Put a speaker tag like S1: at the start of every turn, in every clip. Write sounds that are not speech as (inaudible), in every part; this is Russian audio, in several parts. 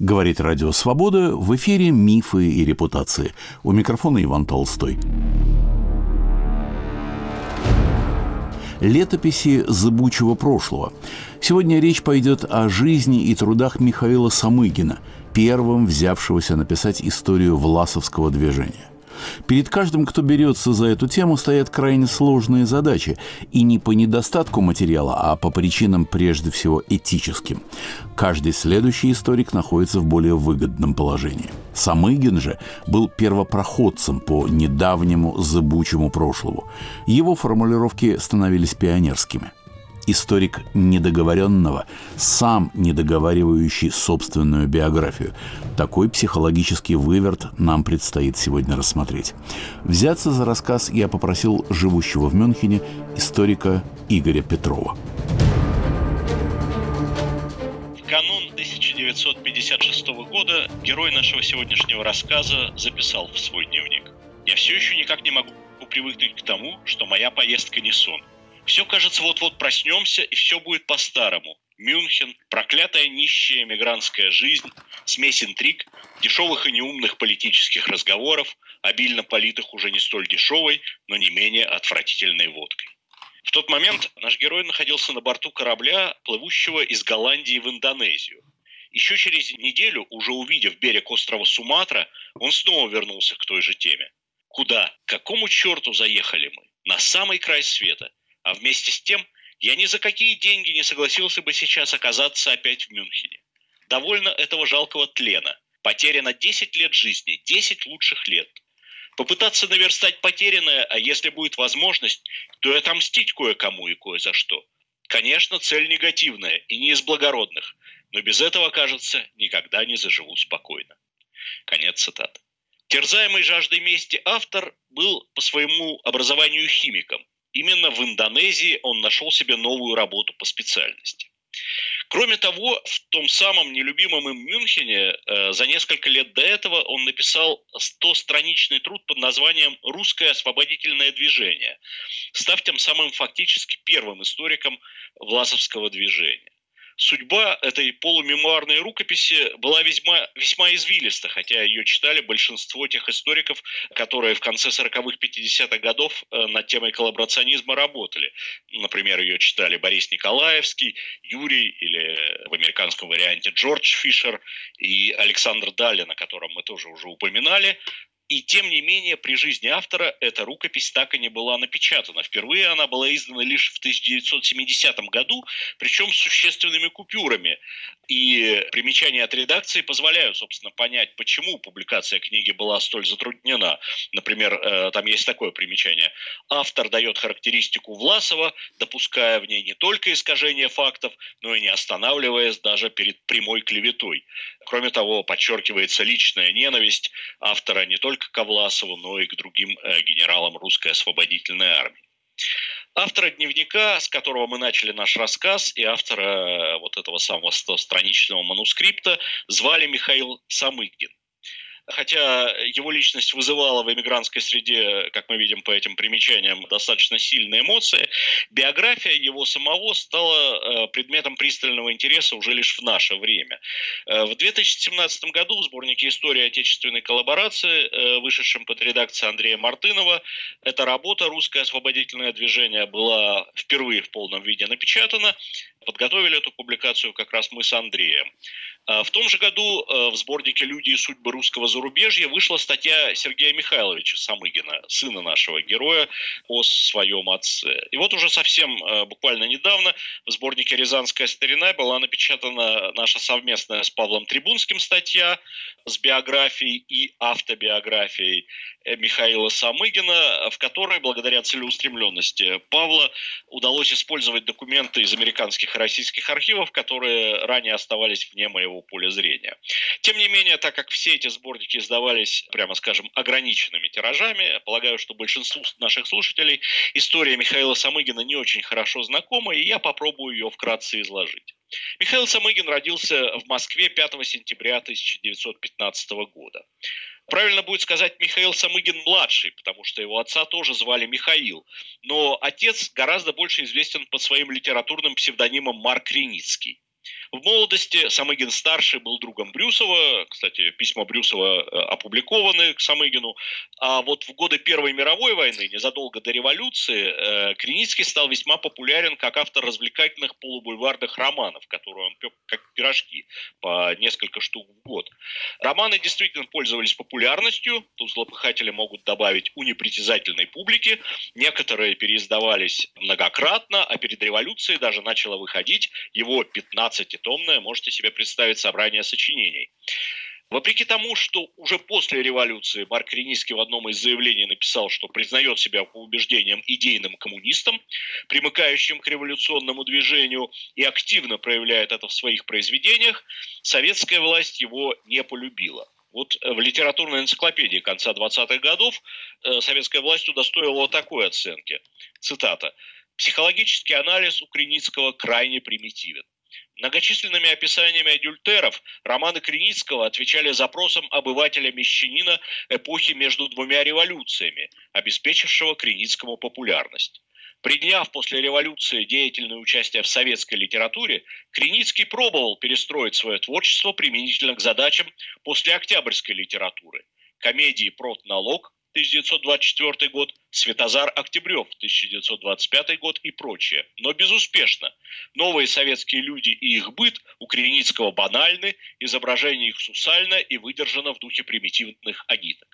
S1: Говорит Радио Свобода в эфире «Мифы и репутации». У микрофона Иван Толстой. Летописи зыбучего прошлого. Сегодня речь пойдет о жизни и трудах Михаила Самыгина, первым взявшегося написать историю Власовского движения. Перед каждым, кто берется за эту тему, стоят крайне сложные задачи. И не по недостатку материала, а по причинам прежде всего этическим. Каждый следующий историк находится в более выгодном положении. Самыгин же был первопроходцем по недавнему зыбучему прошлому. Его формулировки становились пионерскими – историк недоговоренного, сам недоговаривающий собственную биографию. Такой психологический выверт нам предстоит сегодня рассмотреть. Взяться за рассказ я попросил живущего в Мюнхене историка Игоря Петрова.
S2: В канун 1956 года герой нашего сегодняшнего рассказа записал в свой дневник. «Я все еще никак не могу привыкнуть к тому, что моя поездка не сон – все, кажется, вот-вот проснемся, и все будет по-старому. Мюнхен, проклятая нищая эмигрантская жизнь, смесь интриг, дешевых и неумных политических разговоров, обильно политых уже не столь дешевой, но не менее отвратительной водкой. В тот момент наш герой находился на борту корабля, плывущего из Голландии в Индонезию. Еще через неделю, уже увидев берег острова Суматра, он снова вернулся к той же теме. Куда, к какому черту заехали мы? На самый край света – а вместе с тем, я ни за какие деньги не согласился бы сейчас оказаться опять в Мюнхене. Довольно этого жалкого тлена. Потеряно 10 лет жизни, 10 лучших лет. Попытаться наверстать потерянное, а если будет возможность, то и отомстить кое-кому и кое за что. Конечно, цель негативная и не из благородных, но без этого, кажется, никогда не заживу спокойно. Конец цитаты. Терзаемый жаждой мести автор был по своему образованию химиком – Именно в Индонезии он нашел себе новую работу по специальности. Кроме того, в том самом нелюбимом им Мюнхене э, за несколько лет до этого он написал 100-страничный труд под названием «Русское освободительное движение», став тем самым фактически первым историком Власовского движения судьба этой полумемуарной рукописи была весьма, весьма извилиста, хотя ее читали большинство тех историков, которые в конце 40-х, 50-х годов э, над темой коллаборационизма работали. Например, ее читали Борис Николаевский, Юрий или в американском варианте Джордж Фишер и Александр Далин, о котором мы тоже уже упоминали. И тем не менее, при жизни автора эта рукопись так и не была напечатана. Впервые она была издана лишь в 1970 году, причем с существенными купюрами. И примечания от редакции позволяют, собственно, понять, почему публикация книги была столь затруднена. Например, э, там есть такое примечание. Автор дает характеристику Власова, допуская в ней не только искажение фактов, но и не останавливаясь даже перед прямой клеветой. Кроме того, подчеркивается личная ненависть автора не только к Власову, но и к другим э, генералам русской освободительной армии. Автора дневника, с которого мы начали наш рассказ, и автора э, вот этого самого 100-страничного манускрипта звали Михаил Самыгин хотя его личность вызывала в эмигрантской среде, как мы видим по этим примечаниям, достаточно сильные эмоции, биография его самого стала э, предметом пристального интереса уже лишь в наше время. Э, в 2017 году в сборнике «История отечественной коллаборации», э, вышедшем под редакцией Андрея Мартынова, эта работа «Русское освободительное движение» была впервые в полном виде напечатана. Подготовили эту публикацию как раз мы с Андреем. А, в том же году э, в сборнике «Люди и судьбы русского зарубежья» вышла статья Сергея Михайловича Самыгина, сына нашего героя, о своем отце. И вот уже совсем э, буквально недавно в сборнике «Рязанская старина» была напечатана наша совместная с Павлом Трибунским статья с биографией и автобиографией э, Михаила Самыгина, в которой, благодаря целеустремленности Павла, удалось использовать документы из американских и российских архивов, которые ранее оставались вне моего своего поля зрения. Тем не менее, так как все эти сборники издавались, прямо скажем, ограниченными тиражами, полагаю, что большинству наших слушателей история Михаила Самыгина не очень хорошо знакома, и я попробую ее вкратце изложить. Михаил Самыгин родился в Москве 5 сентября 1915 года. Правильно будет сказать Михаил Самыгин-младший, потому что его отца тоже звали Михаил. Но отец гораздо больше известен под своим литературным псевдонимом Марк Реницкий. В молодости. Самыгин-старший был другом Брюсова, кстати, письма Брюсова э, опубликованы к Самыгину, а вот в годы Первой мировой войны, незадолго до революции, э, Креницкий стал весьма популярен как автор развлекательных полубульварных романов, которые он пек как пирожки по несколько штук в год. Романы действительно пользовались популярностью, тут злопыхатели могут добавить у непритязательной публики, некоторые переиздавались многократно, а перед революцией даже начало выходить его 15-томное, можете себе представить, собрание сочинений. Вопреки тому, что уже после революции Марк Рениский в одном из заявлений написал, что признает себя по убеждениям идейным коммунистом, примыкающим к революционному движению, и активно проявляет это в своих произведениях, советская власть его не полюбила. Вот в литературной энциклопедии конца 20-х годов э, советская власть удостоила такой оценки. Цитата. «Психологический анализ у Креницкого крайне примитивен. Многочисленными описаниями адюльтеров романы Креницкого отвечали запросам обывателя-мещанина эпохи между двумя революциями, обеспечившего Креницкому популярность. Приняв после революции деятельное участие в советской литературе, Креницкий пробовал перестроить свое творчество применительно к задачам после октябрьской литературы. Комедии «Протналог», 1924 год, Светозар Октябрев, 1925 год и прочее. Но безуспешно. Новые советские люди и их быт у Креницкого банальны, изображение их сусально и выдержано в духе примитивных агиток.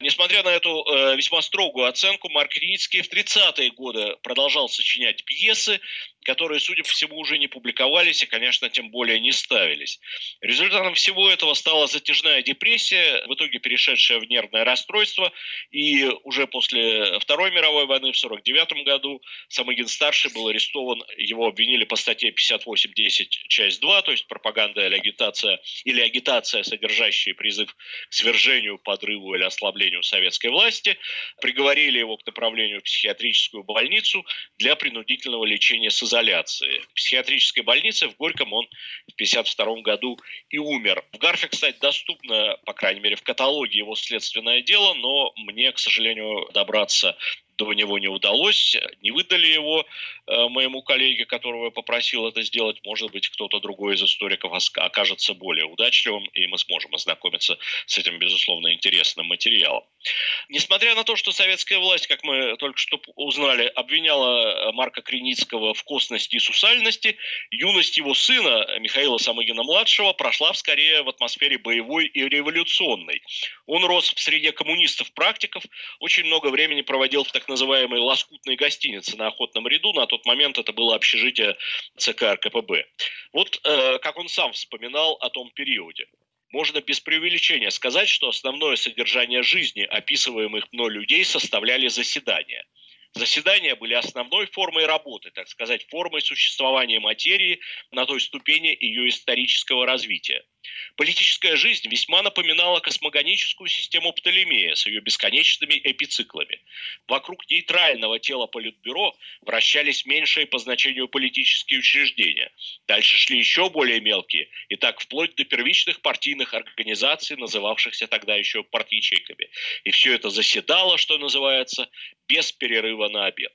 S2: Несмотря на эту э, весьма строгую оценку, Марк Креницкий в 30-е годы продолжал сочинять пьесы, которые, судя по всему, уже не публиковались и, конечно, тем более не ставились. Результатом всего этого стала затяжная депрессия, в итоге перешедшая в нервное расстройство, и уже после Второй мировой войны в 1949 году Самыгин-старший был арестован, его обвинили по статье 58.10, часть 2, то есть пропаганда или агитация, или агитация, содержащая призыв к свержению, подрыву или ослаблению советской власти, приговорили его к направлению в психиатрическую больницу для принудительного лечения с изоляцией. В психиатрической больнице в Горьком он в 1952 году и умер. В Гарфе, кстати, доступно, по крайней мере, в каталоге его следственное дело, но мне, к сожалению, добраться до него не удалось, не выдали его э, моему коллеге, которого я попросил это сделать. Может быть, кто-то другой из историков окажется более удачливым, и мы сможем ознакомиться с этим, безусловно, интересным материалом. Несмотря на то, что советская власть, как мы только что узнали, обвиняла э, Марка Креницкого в косности и сусальности, юность его сына, Михаила Самыгина-младшего, прошла скорее в атмосфере боевой и революционной. Он рос в среде коммунистов-практиков, очень много времени проводил в так называемой лоскутной гостинице на Охотном ряду. На тот момент это было общежитие ЦК РКПБ. Вот э, как он сам вспоминал о том периоде. Можно без преувеличения сказать, что основное содержание жизни описываемых мной людей составляли заседания – Заседания были основной формой работы, так сказать, формой существования материи на той ступени ее исторического развития. Политическая жизнь весьма напоминала космогоническую систему Птолемея с ее бесконечными эпициклами. Вокруг нейтрального тела Политбюро вращались меньшие по значению политические учреждения. Дальше шли еще более мелкие, и так вплоть до первичных партийных организаций, называвшихся тогда еще партийчейками. И все это заседало, что называется, без перерыва на обед.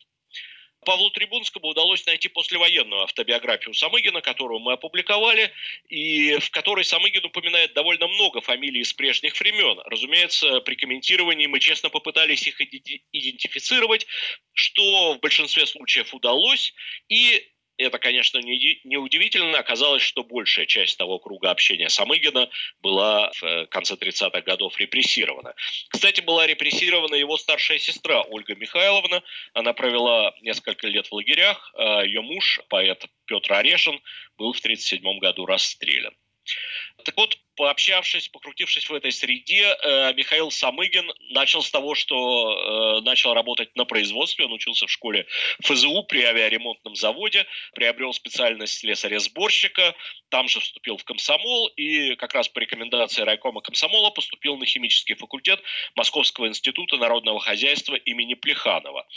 S2: Павлу Трибунскому удалось найти послевоенную автобиографию Самыгина, которую мы опубликовали, и в которой Самыгин упоминает довольно много фамилий из прежних времен. Разумеется, при комментировании мы честно попытались их идентифицировать, что в большинстве случаев удалось, и это, конечно, не, удивительно. Оказалось, что большая часть того круга общения Самыгина была в э, конце 30-х годов репрессирована. Кстати, была репрессирована его старшая сестра Ольга Михайловна. Она провела несколько лет в лагерях. А ее муж, поэт Петр Орешин, был в 1937 году расстрелян. Так вот, пообщавшись, покрутившись в этой среде, э, Михаил Самыгин начал с того, что э, начал работать на производстве. Он учился в школе ФЗУ при авиаремонтном заводе, приобрел специальность слесаря-сборщика, там же вступил в комсомол и как раз по рекомендации райкома комсомола поступил на химический факультет Московского института народного хозяйства имени Плеханова.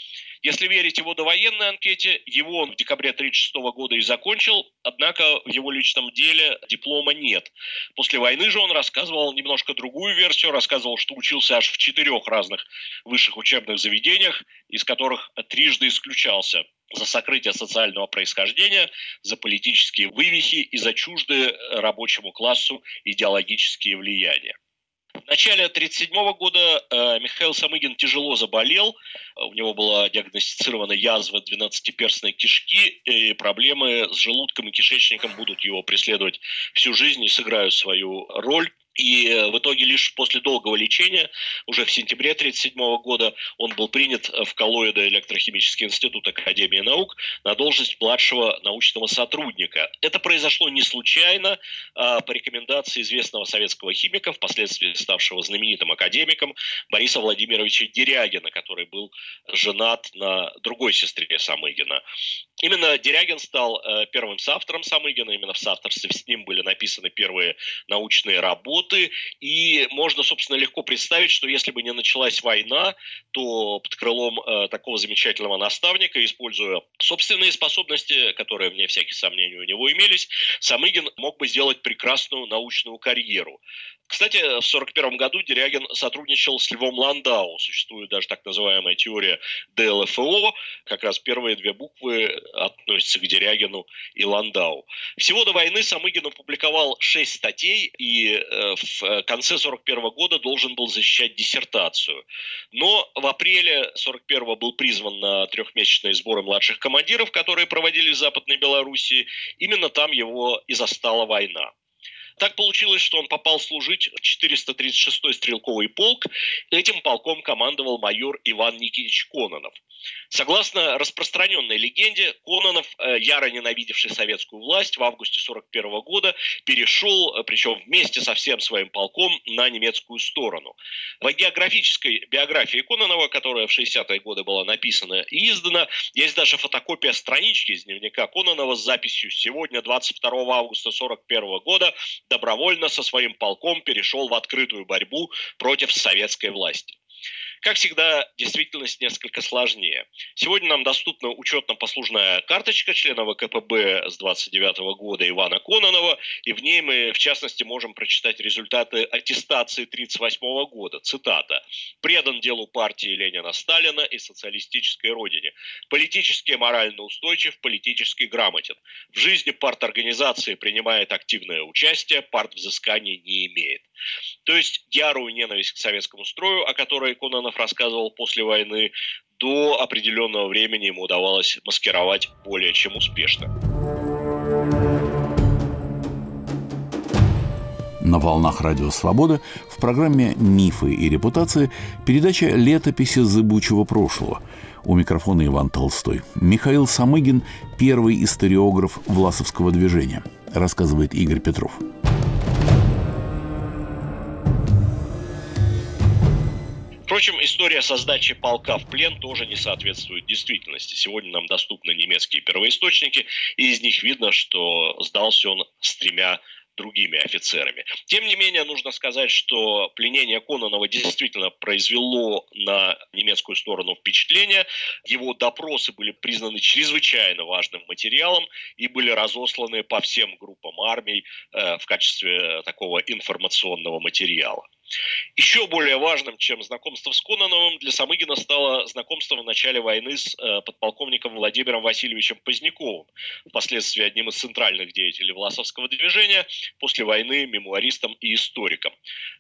S2: Если верить его довоенной анкете, его он в декабре 1936 года и закончил, однако в его личном деле диплома нет. После войны же он рассказывал немножко другую версию, рассказывал, что учился аж в четырех разных высших учебных заведениях, из которых трижды исключался за сокрытие социального происхождения, за политические вывихи и за чуждые рабочему классу идеологические влияния. В начале 1937 года э, Михаил Самыгин тяжело заболел, у него была диагностицирована язва 12-перстной кишки, и проблемы с желудком и кишечником будут его преследовать всю жизнь и сыграют свою роль. И в итоге лишь после долгого лечения, уже в сентябре 1937 года, он был принят в Коллоида электрохимический институт Академии наук на должность младшего научного сотрудника. Это произошло не случайно, а по рекомендации известного советского химика, впоследствии ставшего знаменитым академиком Бориса Владимировича Дерягина, который был женат на другой сестре Самыгина. Именно Дерягин стал э, первым соавтором Самыгина, именно в соавторстве с ним были написаны первые научные работы, и можно, собственно, легко представить, что если бы не началась война, то под крылом э, такого замечательного наставника, используя собственные способности, которые, вне всяких сомнений, у него имелись, Самыгин мог бы сделать прекрасную научную карьеру. Кстати, в 1941 году Дерягин сотрудничал с Львом Ландау. Существует даже так называемая теория ДЛФО. Как раз первые две буквы относятся к Дерягину и Ландау. Всего до войны Самыгин опубликовал шесть статей и э, в конце 1941 года должен был защищать диссертацию. Но в апреле 1941 был призван на трехмесячные сборы младших командиров, которые проводились в Западной Белоруссии. Именно там его и застала война. Так получилось, что он попал служить в 436-й стрелковый полк. Этим полком командовал майор Иван Никитич Кононов. Согласно распространенной легенде, Кононов, э, яро ненавидевший советскую власть, в августе 1941 года перешел, э, причем вместе со всем своим полком, на немецкую сторону. В географической биографии Кононова, которая в 60-е годы была написана и издана, есть даже фотокопия странички из дневника Кононова с записью «Сегодня, 22 августа 1941 года, добровольно со своим полком перешел в открытую борьбу против советской власти». Как всегда, действительность несколько сложнее. Сегодня нам доступна учетно-послужная карточка члена ВКПБ с 29 года Ивана Кононова, и в ней мы, в частности, можем прочитать результаты аттестации 38 года. Цитата. «Предан делу партии Ленина Сталина и социалистической родине. Политически и морально устойчив, политически грамотен. В жизни парторганизации принимает активное участие, партвзысканий не имеет». То есть ярую ненависть к советскому строю, о которой Кононов рассказывал после войны, до определенного времени ему удавалось маскировать более чем успешно.
S1: На волнах Радио Свобода в программе «Мифы и репутации» передача «Летописи зыбучего прошлого». У микрофона Иван Толстой. Михаил Самыгин – первый историограф Власовского движения, рассказывает Игорь Петров.
S2: Впрочем, история со сдачей полка в плен тоже не соответствует действительности. Сегодня нам доступны немецкие первоисточники, и из них видно, что сдался он с тремя другими офицерами. Тем не менее, нужно сказать, что пленение Кононова действительно произвело на немецкую сторону впечатление. Его допросы были признаны чрезвычайно важным материалом и были разосланы по всем группам армий э, в качестве такого информационного материала. Еще более важным, чем знакомство с Кононовым, для Самыгина стало знакомство в начале войны с э, подполковником Владимиром Васильевичем Поздняковым, впоследствии одним из центральных деятелей Власовского движения, после войны мемуаристом и историком.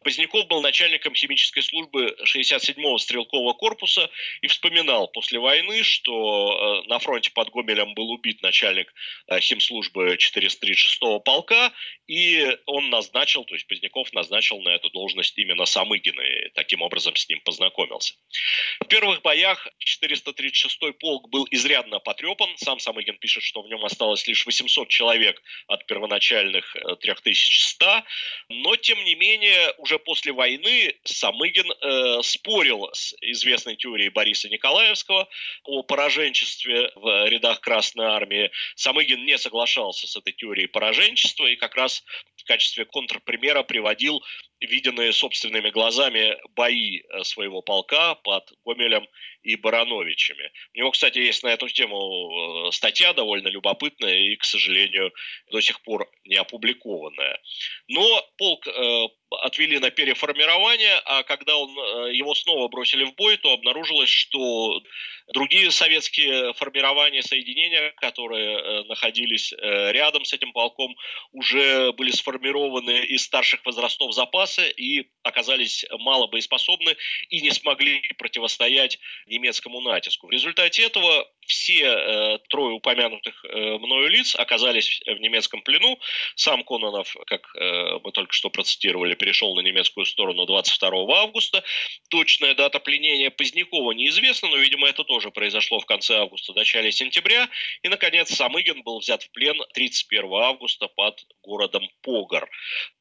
S2: Поздняков был начальником химической службы 67-го стрелкового корпуса и вспоминал после войны, что э, на фронте под Гомелем был убит начальник э, химслужбы 436-го полка, и он назначил, то есть Поздняков назначил на эту должность именно Самыгин, и таким образом с ним познакомился. В первых боях 436-й полк был изрядно потрепан. Сам Самыгин пишет, что в нем осталось лишь 800 человек от первоначальных 3100. Э, Но, тем не менее, уже после войны Самыгин э, спорил с известной теорией Бориса Николаевского о пораженчестве в рядах Красной Армии. Самыгин не соглашался с этой теорией пораженчества и как раз в качестве контрпримера приводил виденные собственными глазами бои э, своего полка под Гомелем и Барановичами. У него, кстати, есть на эту тему э, статья довольно любопытная и, к сожалению, до сих пор не опубликованная. Но полк э, отвели на переформирование, а когда он, его снова бросили в бой, то обнаружилось, что Другие советские формирования, соединения, которые э, находились э, рядом с этим полком, уже были сформированы из старших возрастов запаса и оказались мало боеспособны и не смогли противостоять немецкому натиску. В результате этого все э, трое упомянутых э, мною лиц оказались в немецком плену. Сам Кононов, как э, мы только что процитировали, перешел на немецкую сторону 22 августа. Точная дата пленения Позднякова неизвестна, но, видимо, это тоже произошло в конце августа, начале сентября. И, наконец, Самыгин был взят в плен 31 августа под городом Погор.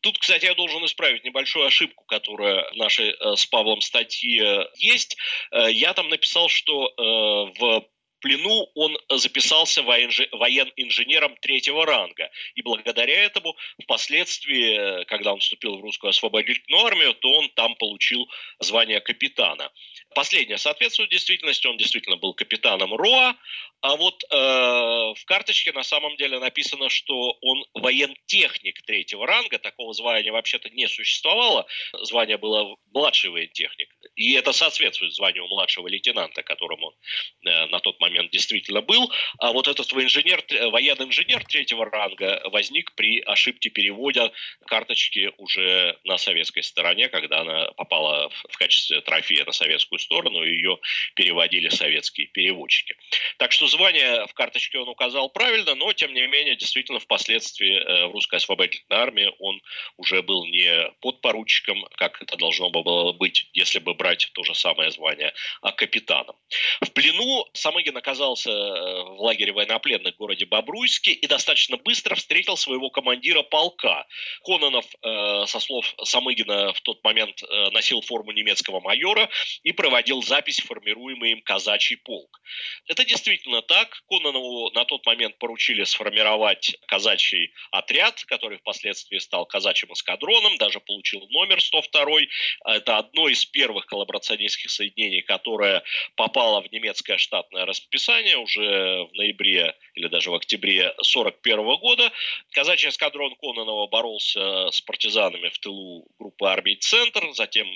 S2: Тут, кстати, я должен исправить небольшую ошибку, которая в нашей э, с Павлом статье есть. Э, я там написал, что э, в плену он записался воен-инженером третьего ранга. И благодаря этому впоследствии, когда он вступил в русскую освободительную армию, то он там получил звание капитана. Последнее соответствует действительности, он действительно был капитаном РОА, а вот э, в карточке на самом деле написано, что он воентехник третьего ранга, такого звания вообще-то не существовало, звание было младший воентехник, и это соответствует званию младшего лейтенанта, которым он э, на тот момент действительно был, а вот этот военный-инженер, военный инженер третьего ранга возник при ошибке перевода карточки уже на советской стороне, когда она попала в качестве трофея на советскую сторону, и ее переводили советские переводчики. Так что звание в карточке он указал правильно, но, тем не менее, действительно, впоследствии э, в русской освободительной армии он уже был не подпоручиком, как это должно было быть, если бы брать то же самое звание, а капитаном. В плену Самыгин оказался э, в лагере военнопленных в городе Бобруйске и достаточно быстро встретил своего командира полка. Кононов, э, со слов Самыгина, в тот момент носил форму немецкого майора и проводил запись, формируемый им казачий полк. Это действительно так Кононову на тот момент поручили сформировать казачий отряд, который впоследствии стал казачьим эскадроном, даже получил номер 102. Это одно из первых коллаборационистских соединений, которое попало в немецкое штатное расписание уже в ноябре или даже в октябре 1941 года. Казачий эскадрон Кононова боролся с партизанами в тылу группы армий «Центр», затем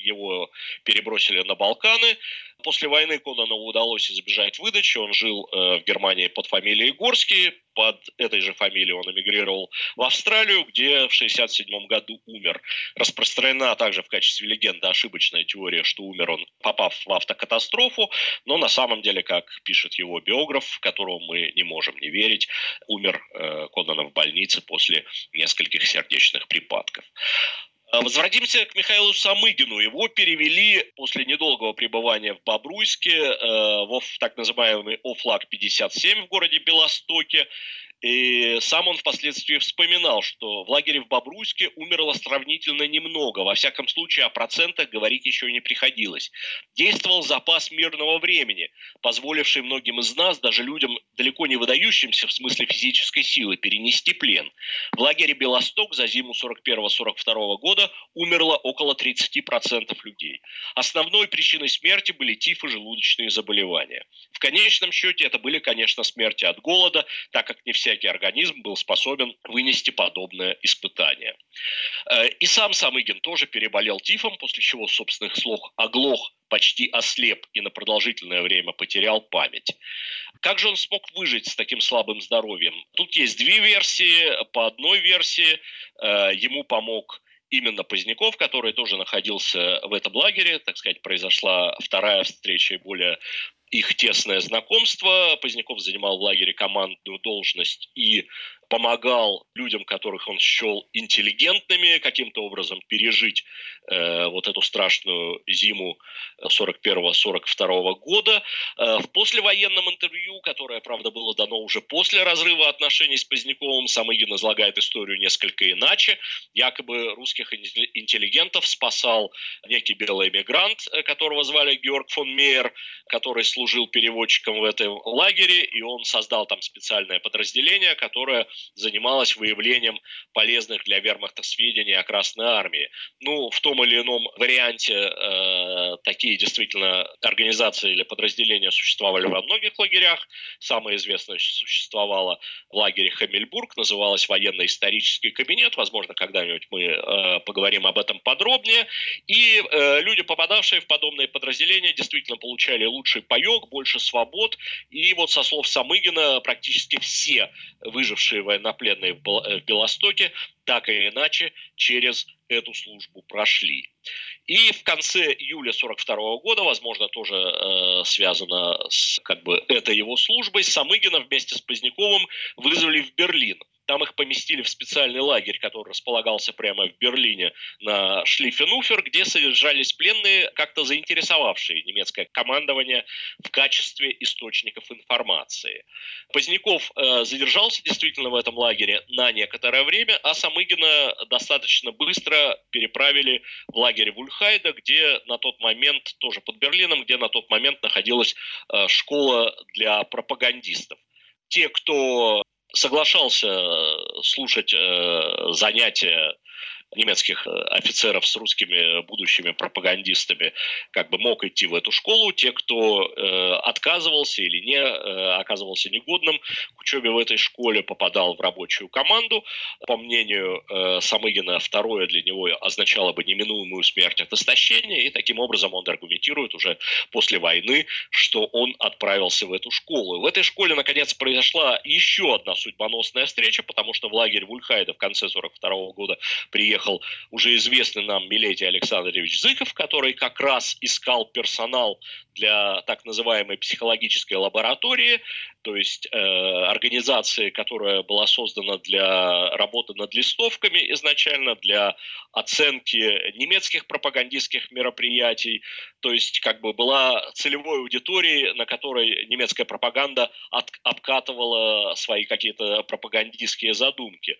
S2: его перебросили на Балканы. После войны Кононову удалось избежать выдачи. Он жил э, в Германии под фамилией Горский. Под этой же фамилией он эмигрировал в Австралию, где в 1967 году умер. Распространена также в качестве легенды ошибочная теория, что умер он, попав в автокатастрофу. Но на самом деле, как пишет его биограф, которому мы не можем не верить, умер э, Кононов в больнице после нескольких сердечных припадков. А, возвратимся к Михаилу Самыгину. Его перевели после недолгого пребывания в Бобруйске э, в так называемый ОФЛАГ-57 в городе Белостоке. И сам он впоследствии вспоминал, что в лагере в Бобруйске умерло сравнительно немного. Во всяком случае, о процентах говорить еще не приходилось. Действовал запас мирного времени, позволивший многим из нас, даже людям далеко не выдающимся в смысле физической силы, перенести плен. В лагере Белосток за зиму 41-42 года умерло около 30% людей. Основной причиной смерти были тиф и желудочные заболевания. В конечном счете это были, конечно, смерти от голода, так как не все всякий организм был способен вынести подобное испытание. Э, и сам Самыгин тоже переболел тифом, после чего, собственных слов, оглох, почти ослеп и на продолжительное время потерял память. Как же он смог выжить с таким слабым здоровьем? Тут есть две версии. По одной версии э, ему помог именно Поздняков, который тоже находился в этом лагере, так сказать, произошла вторая встреча и более их тесное знакомство. Поздняков занимал в лагере командную должность и помогал людям, которых он счел интеллигентными, каким-то образом пережить э, вот эту страшную зиму 41-42 года. Э, в послевоенном интервью, которое, правда, было дано уже после разрыва отношений с Поздняковым, Самыгин излагает историю несколько иначе. Якобы русских интеллигентов спасал некий белый эмигрант, э, которого звали Георг фон Мейер, который служил переводчиком в этом лагере, и он создал там специальное подразделение, которое занималась выявлением полезных для вермахта сведений о Красной Армии. Ну, в том или ином варианте э, такие действительно организации или подразделения существовали во многих лагерях. Самое известное существовало в лагере Хамельбург, называлось военно-исторический кабинет. Возможно, когда-нибудь мы э, поговорим об этом подробнее. И э, люди, попадавшие в подобные подразделения, действительно получали лучший паек, больше свобод. И вот со слов Самыгина практически все выжившие военнопленные в Белостоке так или иначе через эту службу прошли. И в конце июля 42 года, возможно, тоже э, связано с как бы этой его службой, Самыгина вместе с Поздняковым вызвали в Берлин. Там их поместили в специальный лагерь, который располагался прямо в Берлине на Шлиффенуфер, где содержались пленные, как-то заинтересовавшие немецкое командование в качестве источников информации. Поздняков э, задержался действительно в этом лагере на некоторое время, а Самыгина достаточно быстро переправили в лагерь Вульхайда, где на тот момент, тоже под Берлином, где на тот момент находилась э, школа для пропагандистов те, кто соглашался э, слушать э, занятия немецких э, офицеров с русскими будущими пропагандистами как бы мог идти в эту школу. Те, кто э, отказывался или не э, оказывался негодным к учебе в этой школе, попадал в рабочую команду. По мнению э, Самыгина, второе для него означало бы неминуемую смерть от истощения, и таким образом он аргументирует уже после войны, что он отправился в эту школу. В этой школе, наконец, произошла еще одна судьбоносная встреча, потому что в лагерь Вульхайда в конце 42 года приехал приехал уже известный нам Милетий Александрович Зыков, который как раз искал персонал для так называемой психологической лаборатории, то есть э, организации, которая была создана для работы над листовками изначально, для оценки немецких пропагандистских мероприятий, то есть как бы была целевой аудиторией, на которой немецкая пропаганда от, обкатывала свои какие-то пропагандистские задумки.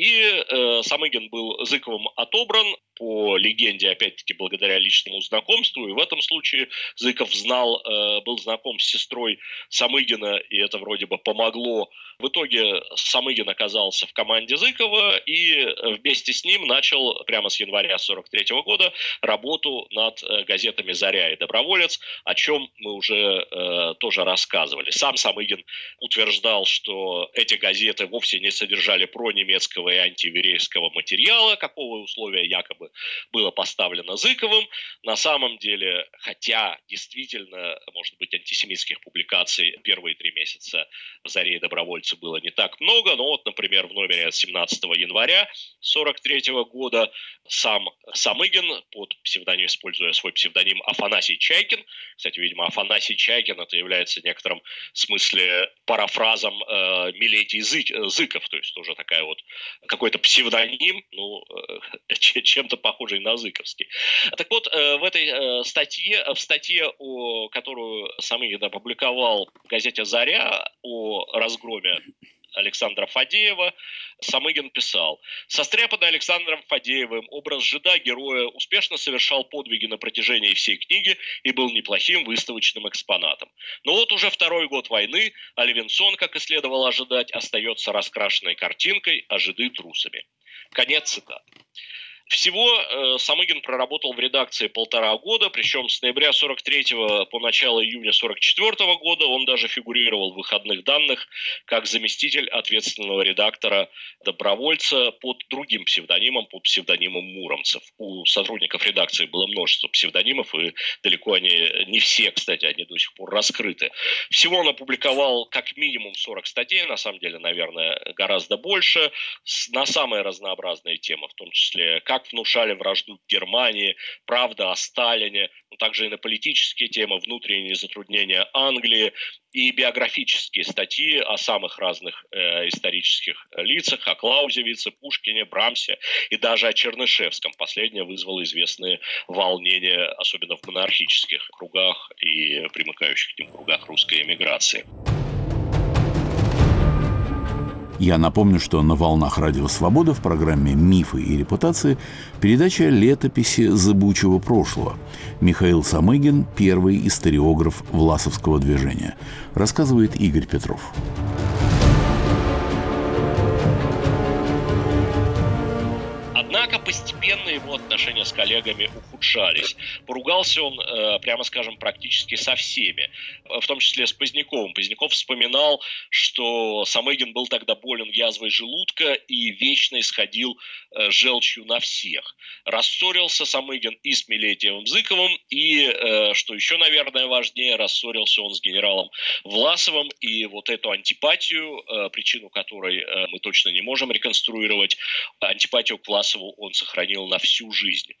S2: И э, Самыгин был Зыковым отобран, по легенде, опять-таки, благодаря личному знакомству. И в этом случае Зыков знал, э, был знаком с сестрой Самыгина, и это вроде бы помогло. В итоге Самыгин оказался в команде Зыкова и вместе с ним начал прямо с января 43 года работу над э, газетами «Заря» и «Доброволец», о чем мы уже э, тоже рассказывали. Сам Самыгин утверждал, что эти газеты вовсе не содержали пронемецкого и антиверейского материала, какого условия якобы было поставлено Зыковым. На самом деле, хотя действительно, может быть, антисемитских публикаций первые три месяца в «Заре и добровольце» было не так много, но вот, например, в номере 17 января 43 года сам Самыгин под псевдоним, используя свой псевдоним Афанасий Чайкин, кстати, видимо, Афанасий Чайкин это является в некотором смысле парафразом э, Милетий Зыков, то есть тоже такая вот какой-то псевдоним, ну, э, (laughs) чем-то похожий на Зыковский. Так вот, э, в этой э, статье, в статье, о, которую Самыгин опубликовал в газете «Заря» о разгроме Александра Фадеева, Самыгин писал, «Состряпанный Александром Фадеевым образ жида героя успешно совершал подвиги на протяжении всей книги и был неплохим выставочным экспонатом. Но вот уже второй год войны, а Левинсон, как и следовало ожидать, остается раскрашенной картинкой, а жиды трусами». Конец цитаты. Всего э, Самыгин проработал в редакции полтора года, причем с ноября 43 по начало июня 44 года он даже фигурировал в выходных данных как заместитель ответственного редактора добровольца под другим псевдонимом, под псевдонимом Муромцев. У сотрудников редакции было множество псевдонимов, и далеко они, не все, кстати, они до сих пор раскрыты. Всего он опубликовал как минимум 40 статей, на самом деле, наверное, гораздо больше, на самые разнообразные темы, в том числе как как внушали вражду к Германии, правда о Сталине, но также и на политические темы, внутренние затруднения Англии и биографические статьи о самых разных э, исторических лицах, о Клаузевице, Пушкине, Брамсе и даже о Чернышевском. Последнее вызвало известные волнения, особенно в монархических кругах и примыкающих к ним кругах русской эмиграции.
S1: Я напомню, что на «Волнах Радио Свобода» в программе «Мифы и репутации» передача летописи зыбучего прошлого. Михаил Самыгин – первый историограф Власовского движения. Рассказывает Игорь Петров.
S2: Однако постепенно его отношения с коллегами ухудшались. Поругался он, э, прямо скажем, практически со всеми, в том числе с Поздняковым. Поздняков вспоминал, что Самыгин был тогда болен язвой желудка и вечно исходил э, желчью на всех. Рассорился Самыгин и с Милетиевым Зыковым, и, э, что еще, наверное, важнее, рассорился он с генералом Власовым, и вот эту антипатию, причину которой мы точно не можем реконструировать, антипатию к Власову он сохранил на всю жизнь.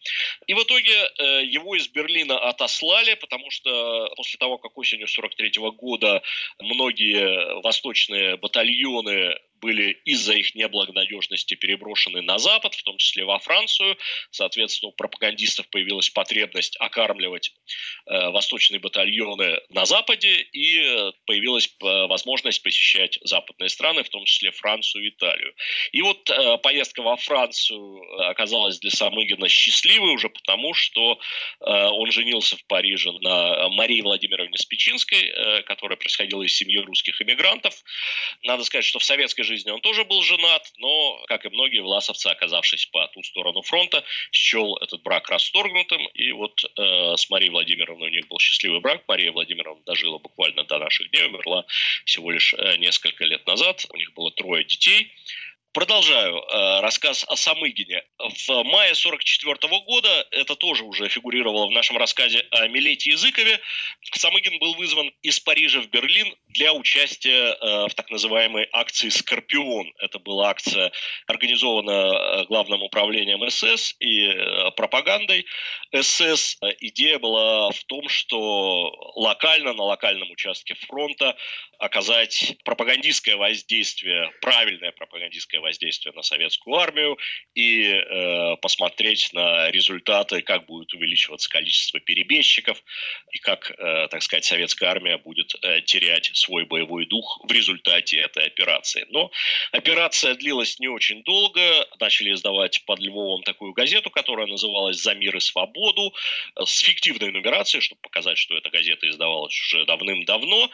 S2: И в итоге э, его из Берлина отослали, потому что после того, как осенью 43 года многие восточные батальоны были из-за их неблагонадежности переброшены на Запад, в том числе во Францию. Соответственно, у пропагандистов появилась потребность окармливать э, восточные батальоны на Западе, и появилась э, возможность посещать западные страны, в том числе Францию и Италию. И вот э, поездка во Францию оказалась для Самыгина счастливой уже потому, что э, он женился в Париже на Марии Владимировне Спичинской, э, которая происходила из семьи русских иммигрантов. Надо сказать, что в советской жизни он тоже был женат, но, как и многие власовцы, оказавшись по ту сторону фронта, счел этот брак расторгнутым. И вот э, с Марией Владимировной у них был счастливый брак. Мария Владимировна дожила буквально до наших дней, умерла всего лишь э, несколько лет назад. У них было трое детей. Продолжаю э, рассказ о Самыгине. В мае 1944 года, это тоже уже фигурировало в нашем рассказе о Милете Языкове, Самыгин был вызван из Парижа в Берлин для участия э, в так называемой акции «Скорпион». Это была акция, организованная э, Главным управлением СС и э, пропагандой СС. Идея была в том, что локально, на локальном участке фронта оказать пропагандистское воздействие, правильное пропагандистское воздействие на советскую армию и э, посмотреть на результаты, как будет увеличиваться количество перебежчиков и как, э, так сказать, советская армия будет э, терять свой боевой дух в результате этой операции. Но операция длилась не очень долго. Начали издавать под Львовом такую газету, которая называлась «За мир и свободу», э, с фиктивной нумерацией, чтобы показать, что эта газета издавалась уже давным-давно.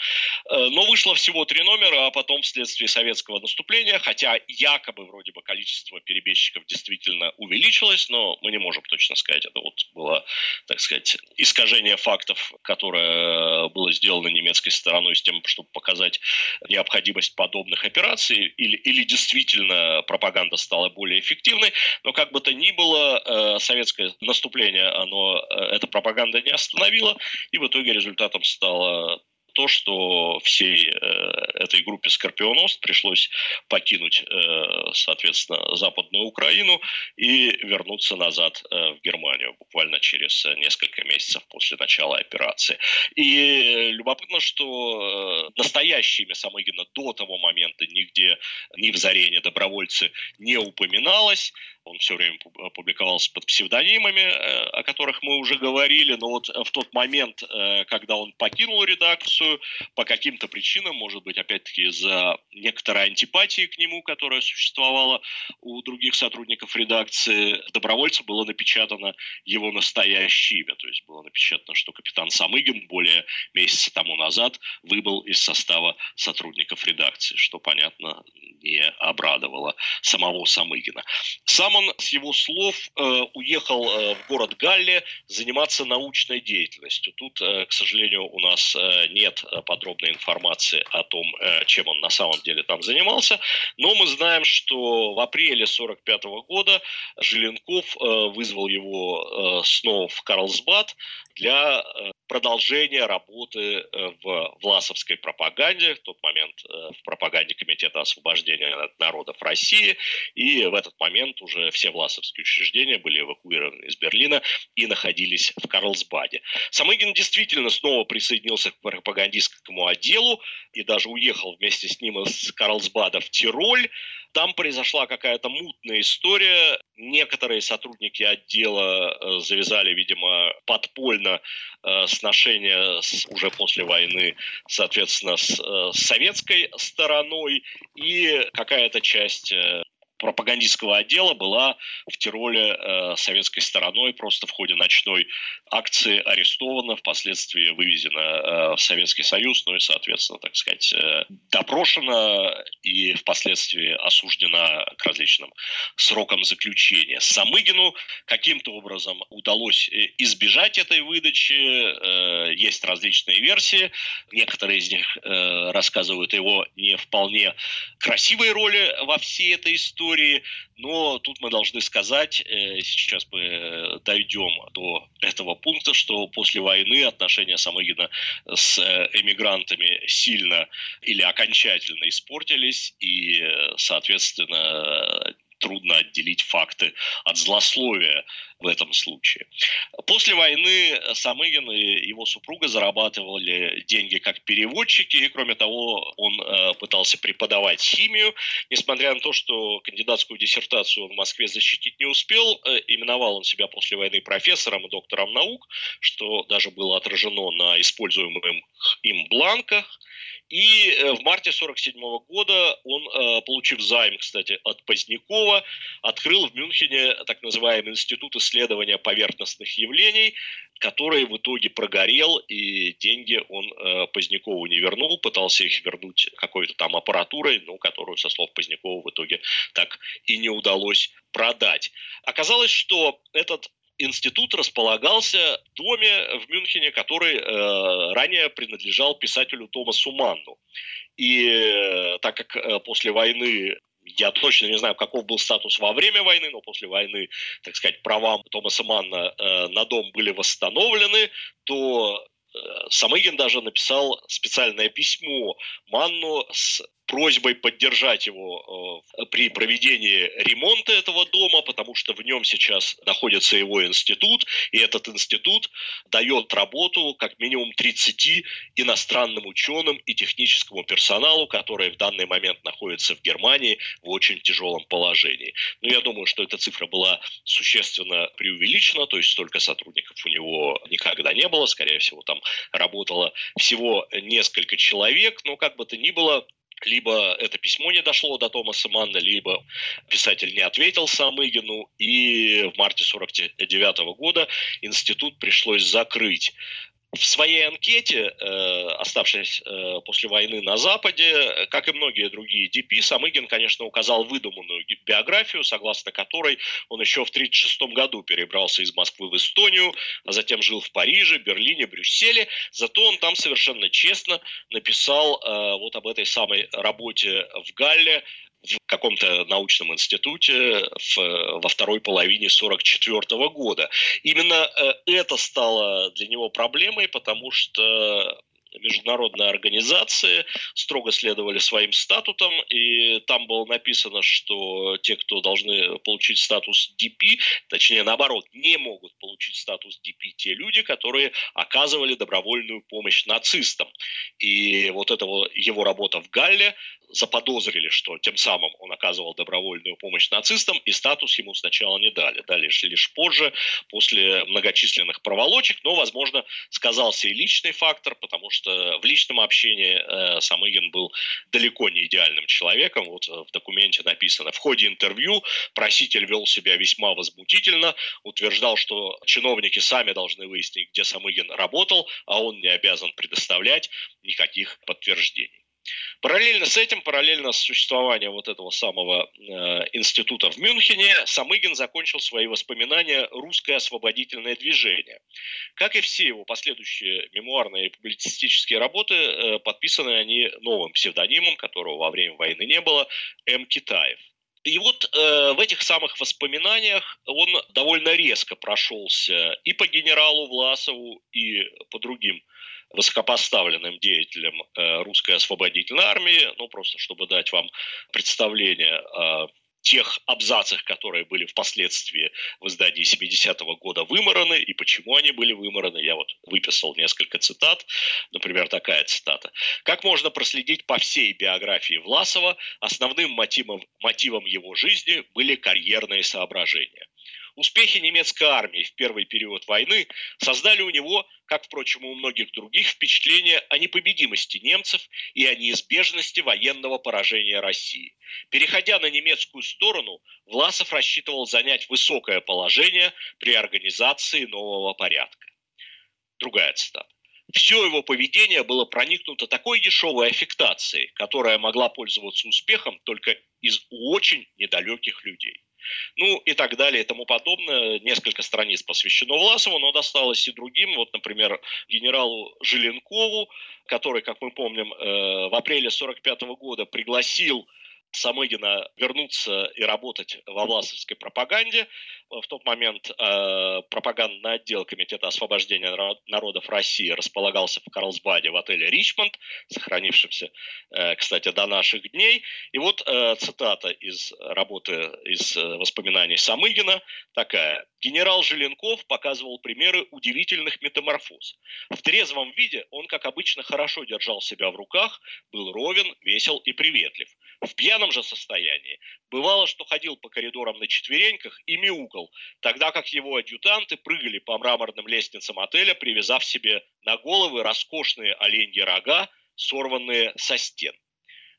S2: Э, но вышло всего три номера, а потом вследствие советского наступления, хотя якобы вроде бы количество перебежчиков действительно увеличилось, но мы не можем точно сказать, это вот было, так сказать, искажение фактов, которое было сделано немецкой стороной с тем, чтобы показать необходимость подобных операций, или, или действительно пропаганда стала более эффективной, но как бы то ни было, э, советское наступление, оно, э, эта пропаганда не остановила, и в итоге результатом стало то, что всей э, этой группе «Скорпионост» пришлось покинуть, э, соответственно, Западную Украину и вернуться назад э, в Германию буквально через несколько месяцев после начала операции. И любопытно, что настоящими Самыгина до того момента нигде ни в Зарене добровольцы не упоминалось он все время публиковался под псевдонимами, э, о которых мы уже говорили, но вот в тот момент, э, когда он покинул редакцию, по каким-то причинам, может быть, опять-таки из-за некоторой антипатии к нему, которая существовала у других сотрудников редакции, добровольца было напечатано его настоящее имя, то есть было напечатано, что капитан Самыгин более месяца тому назад выбыл из состава сотрудников редакции, что, понятно, не обрадовало самого Самыгина. Сам он, с его слов, э, уехал э, в город Галле заниматься научной деятельностью. Тут, э, к сожалению, у нас нет подробной информации о том, чем он на самом деле там занимался, но мы знаем, что в апреле 1945 года Желенков вызвал его снова в Карлсбад для продолжения работы в власовской пропаганде, в тот момент в пропаганде Комитета освобождения народов России, и в этот момент уже все власовские учреждения были эвакуированы из Берлина и находились в Карлсбаде. Самыгин действительно снова присоединился к пропагандистскому отделу и даже уехал вместе с ним из Карлсбада в Тироль. Там произошла какая-то мутная история. Некоторые сотрудники отдела э, завязали, видимо, подпольно э, сношения с, уже после войны, соответственно, с, э, с советской стороной. И какая-то часть пропагандистского отдела была в Тироле э, советской стороной просто в ходе ночной акции арестована, впоследствии вывезена э, в Советский Союз, ну и, соответственно, так сказать, э, допрошена и впоследствии осуждена к различным срокам заключения. Самыгину каким-то образом удалось э, избежать этой выдачи. Э, есть различные версии. Некоторые из них э, рассказывают его не вполне красивой роли во всей этой истории истории, но тут мы должны сказать, э, сейчас мы дойдем до этого пункта, что после войны отношения Самыгина с э, эмигрантами сильно или окончательно испортились, и, э, соответственно, трудно отделить факты от злословия в этом случае. После войны Самыгин и его супруга зарабатывали деньги как переводчики, и кроме того, он э, пытался преподавать химию, несмотря на то, что кандидатскую диссертацию он в Москве защитить не успел, э, именовал он себя после войны профессором и доктором наук, что даже было отражено на используемых им бланках, и э, в марте 1947 года он, получив займ, кстати, от Позднякова, открыл в Мюнхене так называемый институт исследования поверхностных явлений, который в итоге прогорел, и деньги он э, Позднякову не вернул, пытался их вернуть какой-то там аппаратурой, ну, которую, со слов Позднякова, в итоге так и не удалось продать. Оказалось, что этот институт располагался в доме в Мюнхене, который э, ранее принадлежал писателю Томасу Манну. И э, так как э, после войны я точно не знаю, каков был статус во время войны, но после войны, так сказать, права Томаса Манна э, на дом были восстановлены, то э, Самыгин даже написал специальное письмо Манну с просьбой поддержать его э, при проведении ремонта этого дома, потому что в нем сейчас находится его институт, и этот институт дает работу как минимум 30 иностранным ученым и техническому персоналу, которые в данный момент находятся в Германии в очень тяжелом положении. Но я думаю, что эта цифра была существенно преувеличена, то есть столько сотрудников у него никогда не было, скорее всего, там работало всего несколько человек, но как бы то ни было, либо это письмо не дошло до Томаса Манна, либо писатель не ответил Самыгину, и в марте 1949 года институт пришлось закрыть в своей анкете, э, оставшись э, после войны на Западе, как и многие другие ДП, Самыгин, конечно, указал выдуманную биографию, согласно которой он еще в 1936 году перебрался из Москвы в Эстонию, а затем жил в Париже, Берлине, Брюсселе. Зато он там совершенно честно написал э, вот об этой самой работе в Галле, в каком-то научном институте в, во второй половине 1944 года. Именно э, это стало для него проблемой, потому что международные организации строго следовали своим статутам, и там было написано, что те, кто должны получить статус DP, точнее наоборот, не могут получить статус DP те люди, которые оказывали добровольную помощь нацистам. И вот эта его работа в Галле заподозрили, что тем самым оказывал добровольную помощь нацистам, и статус ему сначала не дали. Дали лишь позже, после многочисленных проволочек, но, возможно, сказался и личный фактор, потому что в личном общении э, Самыгин был далеко не идеальным человеком. Вот в документе написано, в ходе интервью проситель вел себя весьма возмутительно, утверждал, что чиновники сами должны выяснить, где Самыгин работал, а он не обязан предоставлять никаких подтверждений. Параллельно с этим, параллельно с существованием вот этого самого э, института в Мюнхене, Самыгин закончил свои воспоминания «Русское освободительное движение». Как и все его последующие мемуарные и публицистические работы, э, подписаны они новым псевдонимом, которого во время войны не было, М. Китаев. И вот э, в этих самых воспоминаниях он довольно резко прошелся и по генералу Власову, и по другим высокопоставленным деятелем э, русской освободительной армии, ну просто чтобы дать вам представление о тех абзацах, которые были впоследствии в издании 70-го года вымораны, и почему они были вымораны. Я вот выписал несколько цитат. Например, такая цитата. «Как можно проследить по всей биографии Власова, основным мотивом, мотивом его жизни были карьерные соображения. Успехи немецкой армии в первый период войны создали у него, как, впрочем, у многих других, впечатление о непобедимости немцев и о неизбежности военного поражения России. Переходя на немецкую сторону, Власов рассчитывал занять высокое положение при организации нового порядка. Другая цитата. Все его поведение было проникнуто такой дешевой аффектацией, которая могла пользоваться успехом только из очень недалеких людей. Ну и так далее и тому подобное. Несколько страниц посвящено Власову, но досталось и другим. Вот, например, генералу Желенкову, который, как мы помним, э, в апреле 1945 года пригласил Самыгина вернуться и работать во власовской пропаганде. В тот момент э, пропагандный отдел Комитета освобождения народов России располагался в Карлсбаде в отеле «Ричмонд», сохранившемся, э, кстати, до наших дней. И вот э, цитата из работы, из э, воспоминаний Самыгина такая. «Генерал Желенков показывал примеры удивительных метаморфоз. В трезвом виде он, как обычно, хорошо держал себя в руках, был ровен, весел и приветлив. В пьяном же состоянии бывало, что ходил по коридорам на четвереньках и мяукал, тогда как его адъютанты прыгали по мраморным лестницам отеля, привязав себе на головы роскошные оленьи рога, сорванные со стен.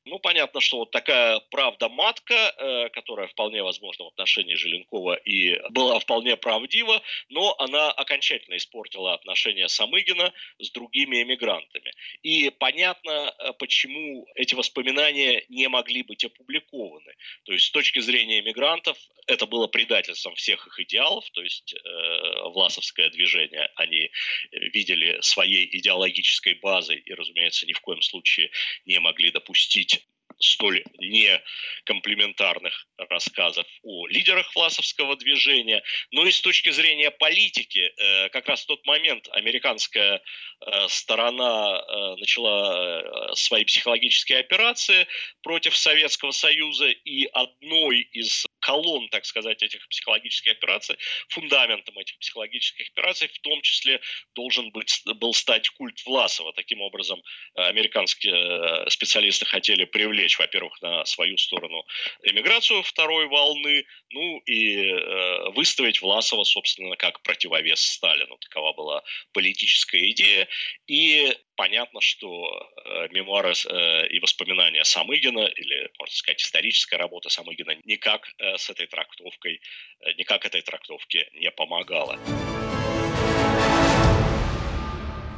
S2: Ну, понятно, что вот такая правда-матка, э, которая вполне возможна в отношении Желенкова и была вполне правдива, но она окончательно испортила отношения Самыгина с другими эмигрантами. И понятно, э, почему эти воспоминания не могли быть опубликованы. То есть с точки зрения эмигрантов это было предательством всех их идеалов, то есть э, власовское движение они видели своей идеологической базой и, разумеется, ни в коем случае не могли допустить столь некомплементарных рассказов о лидерах власовского движения. Но и с точки зрения политики, э, как раз в тот момент американская э, сторона э, начала свои психологические операции против Советского Союза, и одной из колонн, так сказать, этих психологических операций, фундаментом этих психологических операций в том числе должен быть, был стать культ Власова. Таким образом, американские специалисты хотели привлечь привлечь, во-первых, на свою сторону эмиграцию второй волны, ну и э, выставить Власова, собственно, как противовес Сталину. Такова была политическая идея. И понятно, что э, мемуары э, и воспоминания Самыгина, или, можно сказать, историческая работа Самыгина никак э, с этой трактовкой, э, никак этой трактовке не помогала.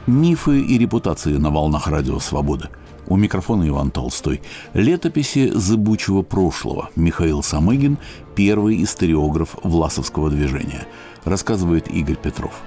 S1: Мифы и репутации на волнах радио «Свобода». У микрофона Иван Толстой. Летописи зыбучего прошлого. Михаил Самыгин – первый историограф власовского движения. Рассказывает Игорь Петров.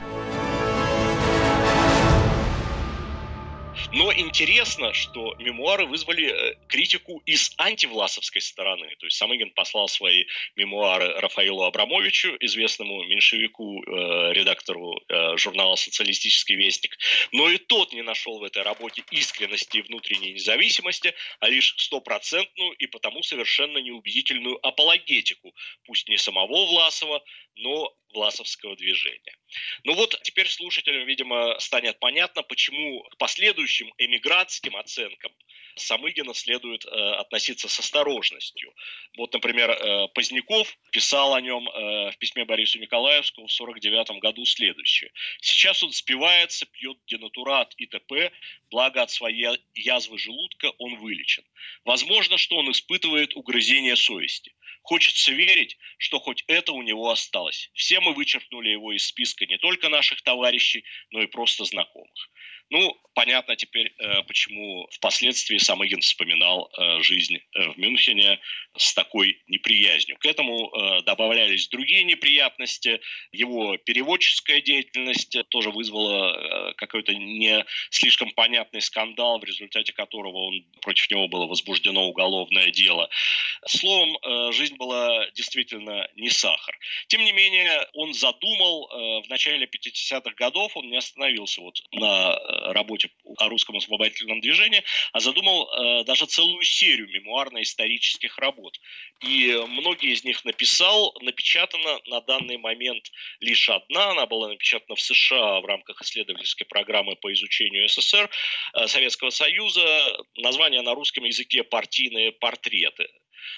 S2: Интересно, что мемуары вызвали э, критику из антивласовской стороны. То есть Самыгин послал свои мемуары Рафаилу Абрамовичу, известному меньшевику, э, редактору э, журнала «Социалистический вестник». Но и тот не нашел в этой работе искренности и внутренней независимости, а лишь стопроцентную и потому совершенно неубедительную апологетику, пусть не самого Власова, но власовского движения. Ну вот теперь слушателям, видимо, станет понятно, почему к последующим эмигрантским оценкам Самыгина следует э, относиться с осторожностью. Вот, например, э, Поздняков писал о нем э, в письме Борису Николаевскому в 1949 году следующее. «Сейчас он спивается, пьет денатурат и т.п., благо от своей язвы желудка он вылечен. Возможно, что он испытывает угрызение совести. Хочется верить, что хоть это у него осталось. Все мы вычеркнули его из списка не только наших товарищей, но и просто знакомых. Ну, понятно теперь, э, почему впоследствии Самыгин вспоминал э, жизнь э, в Мюнхене с такой неприязнью. К этому добавлялись другие неприятности. Его переводческая деятельность тоже вызвала какой-то не слишком понятный скандал, в результате которого он, против него было возбуждено уголовное дело. Словом, жизнь была действительно не сахар. Тем не менее, он задумал в начале 50-х годов, он не остановился вот на работе о русском освободительном движении, а задумал э, даже целую серию мемуарно-исторических работ. И многие из них написал, напечатана на данный момент лишь одна, она была напечатана в США в рамках исследовательской программы по изучению СССР, э, Советского Союза, название на русском языке «Партийные портреты».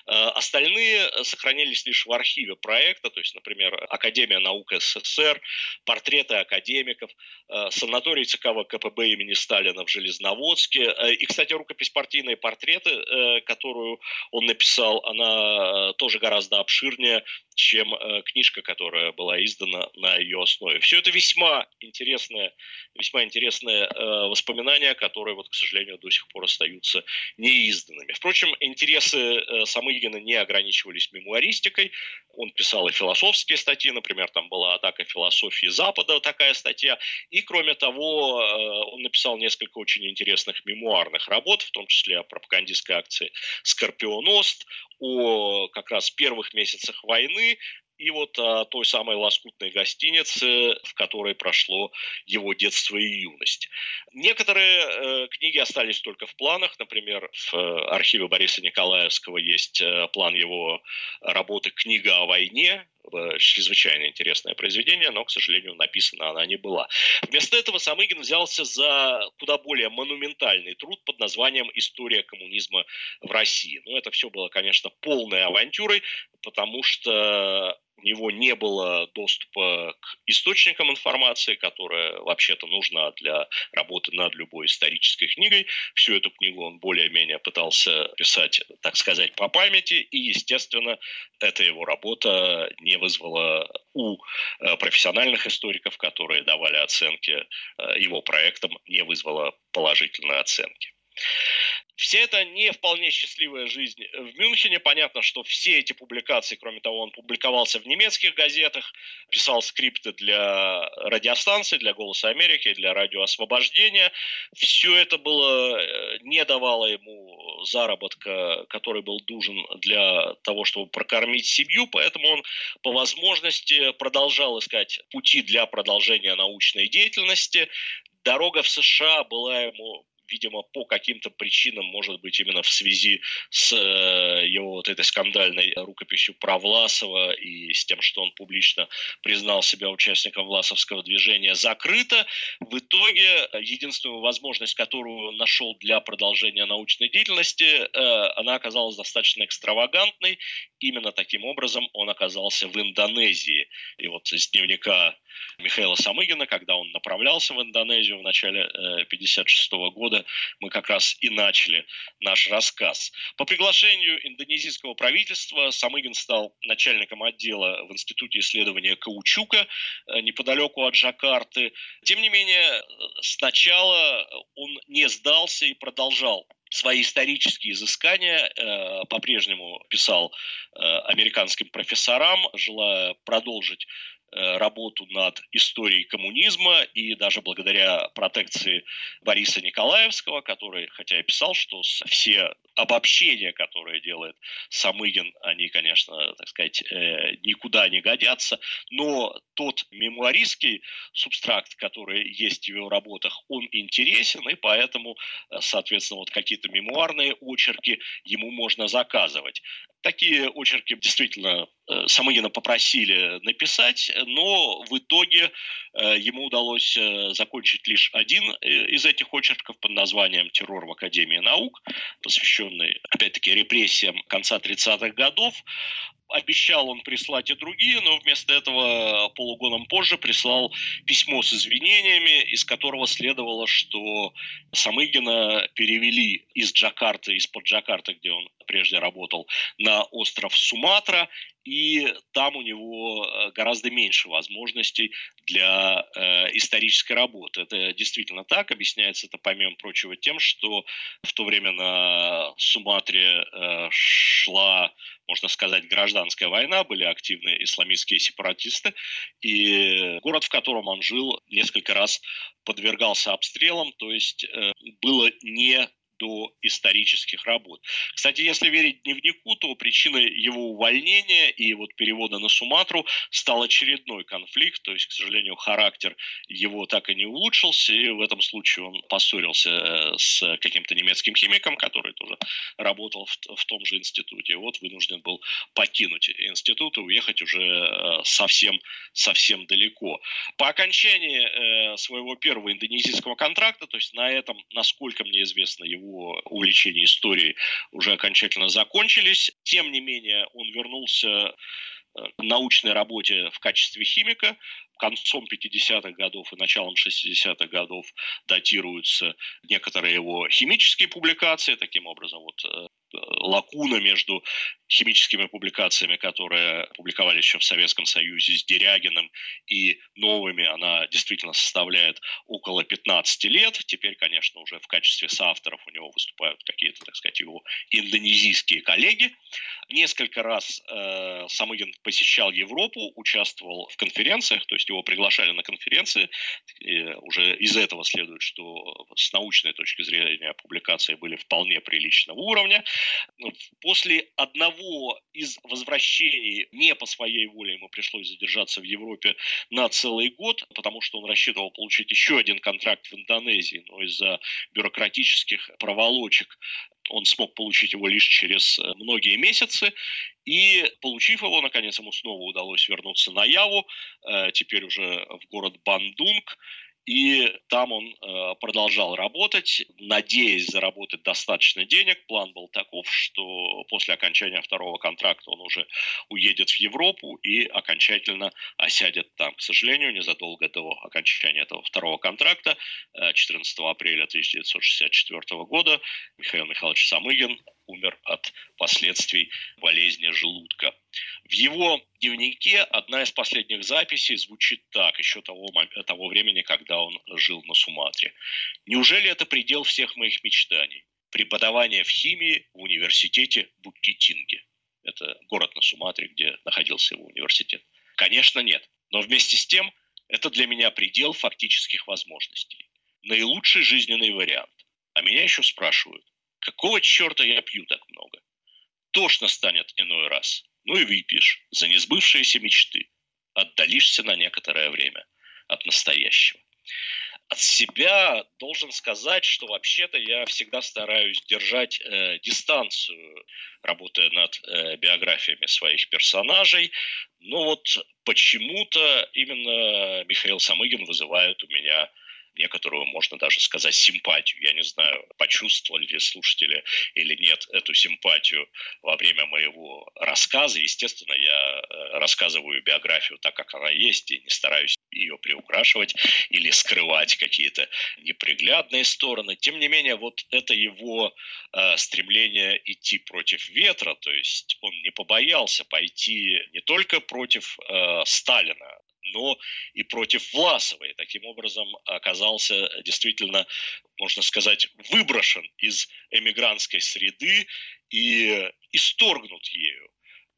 S2: Э, остальные сохранились лишь в архиве проекта, то есть, например, Академия наук СССР, портреты академиков, э, санаторий ЦК КПБ имени Сталина в Железноводске. И, кстати, рукопись «Партийные портреты», которую он написал, она тоже гораздо обширнее, чем книжка, которая была издана на ее основе. Все это весьма интересное, весьма интересное воспоминания, которые, вот, к сожалению, до сих пор остаются неизданными. Впрочем, интересы э, Самыгина не ограничивались мемуаристикой. Он писал и философские статьи, например, там была «Атака философии Запада», такая статья. И, кроме того, э, он написал несколько очень интересных мемуарных работ, в том числе о пропагандистской акции «Скорпионост», о как раз первых месяцах войны, и вот о той самой лоскутной гостинице, в которой прошло его детство и юность. Некоторые э, книги остались только в планах. Например, в э, архиве Бориса Николаевского есть э, план его работы «Книга о войне», чрезвычайно интересное произведение, но, к сожалению, написана она не была. Вместо этого Самыгин взялся за куда более монументальный труд под названием «История коммунизма в России». Но это все было, конечно, полной авантюрой, потому что у него не было доступа к источникам информации, которая вообще-то нужна для работы над любой исторической книгой. Всю эту книгу он более-менее пытался писать, так сказать, по памяти, и, естественно, эта его работа не вызвала у э, профессиональных историков, которые давали оценки э, его проектам, не вызвала положительной оценки. Вся эта не вполне счастливая жизнь в Мюнхене. Понятно, что все эти публикации, кроме того, он публиковался в немецких газетах, писал скрипты для радиостанций, для «Голоса Америки», для «Радио Освобождения». Все это было, э, не давало ему заработка, который был нужен для того, чтобы прокормить семью, поэтому он по возможности продолжал искать пути для продолжения научной деятельности. Дорога в США была ему видимо, по каким-то причинам, может быть, именно в связи с э, его вот этой скандальной рукописью про Власова и с тем, что он публично признал себя участником Власовского движения, закрыто. В итоге единственную возможность, которую нашел для продолжения научной деятельности, э, она оказалась достаточно экстравагантной. Именно таким образом он оказался в Индонезии. И вот из дневника Михаила Самыгина, когда он направлялся в Индонезию в начале 1956 э, года, мы как раз и начали наш рассказ. По приглашению индонезийского правительства Самыгин стал начальником отдела в Институте исследования каучука э, неподалеку от Джакарты. Тем не менее, сначала он не сдался и продолжал свои исторические изыскания э, по-прежнему писал э, американским профессорам, желая продолжить Э, работу над историей коммунизма и даже благодаря протекции Бориса Николаевского, который, хотя и писал, что все обобщения, которые делает Самыгин, они, конечно, так сказать, э, никуда не годятся, но тот мемуаристский субстракт, который есть в его работах, он интересен, и поэтому, э, соответственно, вот какие-то мемуарные очерки ему можно заказывать. Такие очерки действительно э, Самыгина попросили написать, но в итоге ему удалось закончить лишь один из этих очерков под названием «Террор в Академии наук», посвященный, опять-таки, репрессиям конца 30-х годов. Обещал он прислать и другие, но вместо этого полугодом позже прислал письмо с извинениями, из которого следовало, что Самыгина перевели из Джакарты, из-под Джакарты, где он прежде работал, на остров Суматра, и там у него э, гораздо меньше возможностей для э, исторической работы. Это действительно так. Объясняется это, помимо прочего, тем, что в то время на Суматре э, шла, можно сказать, гражданская война, были активны исламистские сепаратисты, и город, в котором он жил, несколько раз подвергался обстрелам, то есть э, было не до исторических работ. Кстати, если верить дневнику, то причиной его увольнения и вот перевода на Суматру стал очередной конфликт, то есть, к сожалению, характер его так и не улучшился, и в этом случае он поссорился э, с каким-то немецким химиком, который тоже работал в, в том же институте, и вот вынужден был покинуть институт и уехать уже э, совсем, совсем далеко. По окончании э, своего первого индонезийского контракта, то есть на этом, насколько мне известно, его его увлечения историей уже окончательно закончились. Тем не менее, он вернулся э, к научной работе в качестве химика. Концом 50-х годов и началом 60-х годов датируются некоторые его химические публикации. Таким образом, вот э, лакуна между химическими публикациями, которые публиковались еще в Советском Союзе с Дерягиным и новыми, она действительно составляет около 15 лет. Теперь, конечно, уже в качестве соавторов у него выступают какие-то, так сказать, его индонезийские коллеги. Несколько раз э, Самыгин посещал Европу, участвовал в конференциях, то есть его приглашали на конференции. И уже из этого следует, что с научной точки зрения публикации были вполне приличного уровня. После одного из возвращений не по своей воле ему пришлось задержаться в Европе на целый год, потому что он рассчитывал получить еще один контракт в Индонезии, но из-за бюрократических проволочек он смог получить его лишь через э, многие месяцы, и получив его, наконец, ему снова удалось вернуться на Яву, э, теперь уже в город Бандунг, и там он э, продолжал работать, надеясь заработать достаточно денег. План был таков, что после окончания второго контракта он уже уедет в Европу и окончательно осядет там. К сожалению, незадолго до окончания этого второго контракта, 14 э, апреля 1964 года, Михаил Михайлович Самыгин умер от последствий болезни желудка. В его дневнике одна из последних записей звучит так, еще того, того времени, когда он жил на Суматре. «Неужели это предел всех моих мечтаний? Преподавание в химии в университете Буккетинге». Это город на Суматре, где находился его университет. Конечно, нет. Но вместе с тем, это для меня предел фактических возможностей. Наилучший жизненный вариант. А меня еще спрашивают, какого черта я пью так много? Тошно станет иной раз. Ну и выпьешь за несбывшиеся мечты. Отдалишься на некоторое время от настоящего. От себя должен сказать, что вообще-то я всегда стараюсь держать э, дистанцию, работая над э, биографиями своих персонажей. Но вот почему-то именно Михаил Самыгин вызывает у меня некоторую, можно даже сказать, симпатию. Я не знаю, почувствовали ли слушатели или нет эту симпатию во время моего рассказа. Естественно, я э, рассказываю биографию так, как она есть, и не стараюсь ее приукрашивать или скрывать какие-то неприглядные стороны. Тем не менее, вот это его э, стремление идти против ветра, то есть он не побоялся пойти не только против э, Сталина, но и против Власовой. Таким образом, оказался действительно, можно сказать, выброшен из эмигрантской среды и исторгнут ею.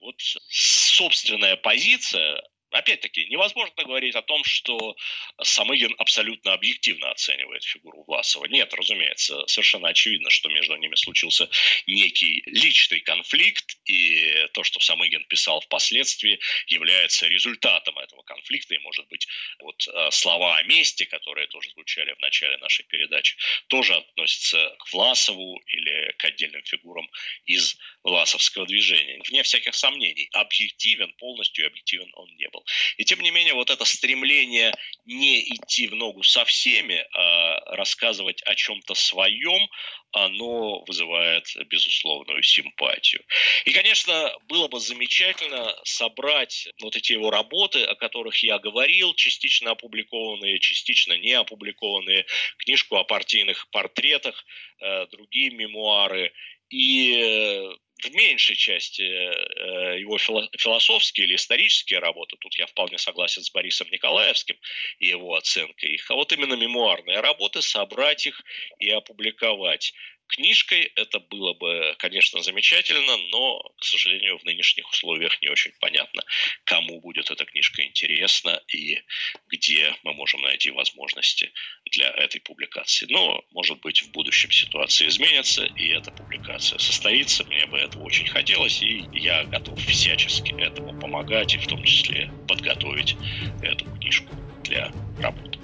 S2: Вот собственная позиция Опять-таки, невозможно говорить о том, что Самыгин абсолютно объективно оценивает фигуру Власова. Нет, разумеется, совершенно очевидно, что между ними случился некий личный конфликт, и то, что Самыгин писал впоследствии, является результатом этого конфликта, и, может быть, вот э, слова о мести, которые тоже звучали в начале нашей передачи, тоже относятся к Власову или к отдельным фигурам из Власовского движения. Вне всяких сомнений, объективен, полностью объективен он не был. И тем не менее, вот это стремление не идти в ногу со всеми, а рассказывать о чем-то своем, оно вызывает безусловную симпатию. И, конечно, было бы замечательно собрать вот эти его работы, о которых я говорил, частично опубликованные, частично не опубликованные, книжку о партийных портретах, э, другие мемуары, и в меньшей части э, его философские или исторические работы, тут я вполне согласен с Борисом Николаевским и его оценкой их, а вот именно мемуарные работы, собрать их и опубликовать книжкой. Это было бы, конечно, замечательно, но, к сожалению, в нынешних условиях не очень понятно, кому будет эта книжка интересна и где мы можем найти возможности для этой публикации. Но, может быть, в будущем ситуация изменится, и эта публикация состоится. Мне бы этого очень хотелось, и я готов всячески этому помогать, и в том числе подготовить эту книжку для работы.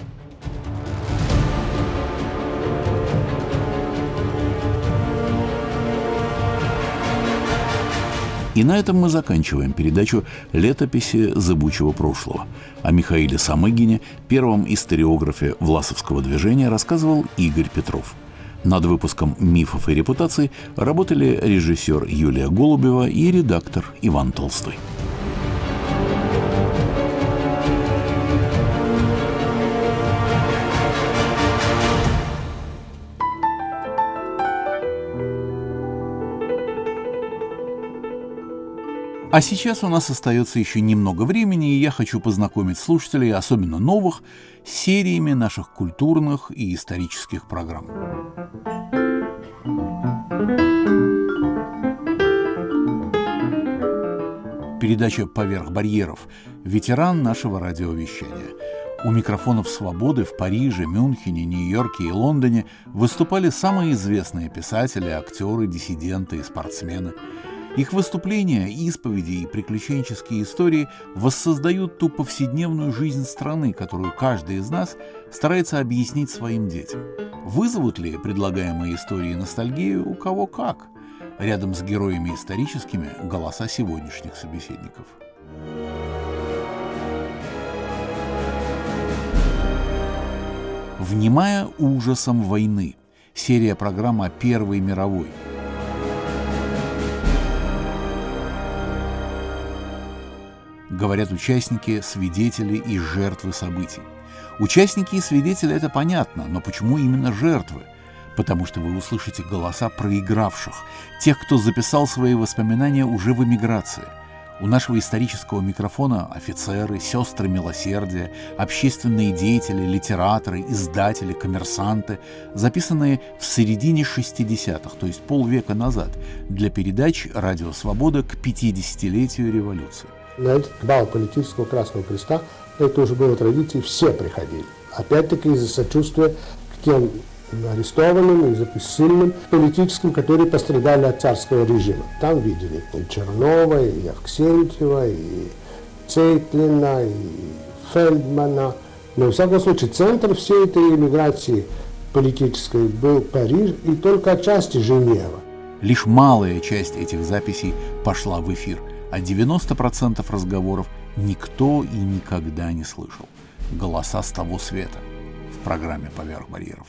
S1: И на этом мы заканчиваем передачу «Летописи зыбучего прошлого». О Михаиле Самыгине, первом историографе Власовского движения, рассказывал Игорь Петров. Над выпуском «Мифов и репутаций» работали режиссер Юлия Голубева и редактор Иван Толстой. А сейчас у нас остается еще немного времени, и я хочу познакомить слушателей, особенно новых, с сериями наших культурных и исторических программ. Передача «Поверх барьеров» – ветеран нашего радиовещания. У микрофонов «Свободы» в Париже, Мюнхене, Нью-Йорке и Лондоне выступали самые известные писатели, актеры, диссиденты и спортсмены – их выступления, исповеди и приключенческие истории воссоздают ту повседневную жизнь страны, которую каждый из нас старается объяснить своим детям. Вызовут ли предлагаемые истории ностальгию у кого как? Рядом с героями историческими голоса сегодняшних собеседников. Внимая ужасом войны. Серия программа Первой мировой – говорят участники, свидетели и жертвы событий. Участники и свидетели – это понятно, но почему именно жертвы? Потому что вы услышите голоса проигравших, тех, кто записал свои воспоминания уже в эмиграции. У нашего исторического микрофона офицеры, сестры милосердия, общественные деятели, литераторы, издатели, коммерсанты, записанные в середине 60-х, то есть полвека назад, для передач «Радио Свобода» к 50-летию революции.
S3: На этот бал политического Красного Креста, это уже было традицией, все приходили. Опять-таки из-за сочувствия к тем арестованным, из-за сильным политическим, которые пострадали от царского режима. Там видели и Чернова, и Авксентьева, и Цейтлина, и Фельдмана. Но, во всяком случае, центр всей этой иммиграции политической был Париж и только отчасти Женева.
S1: Лишь малая часть этих записей пошла в эфир – а 90% разговоров никто и никогда не слышал. Голоса с того света в программе «Поверх барьеров».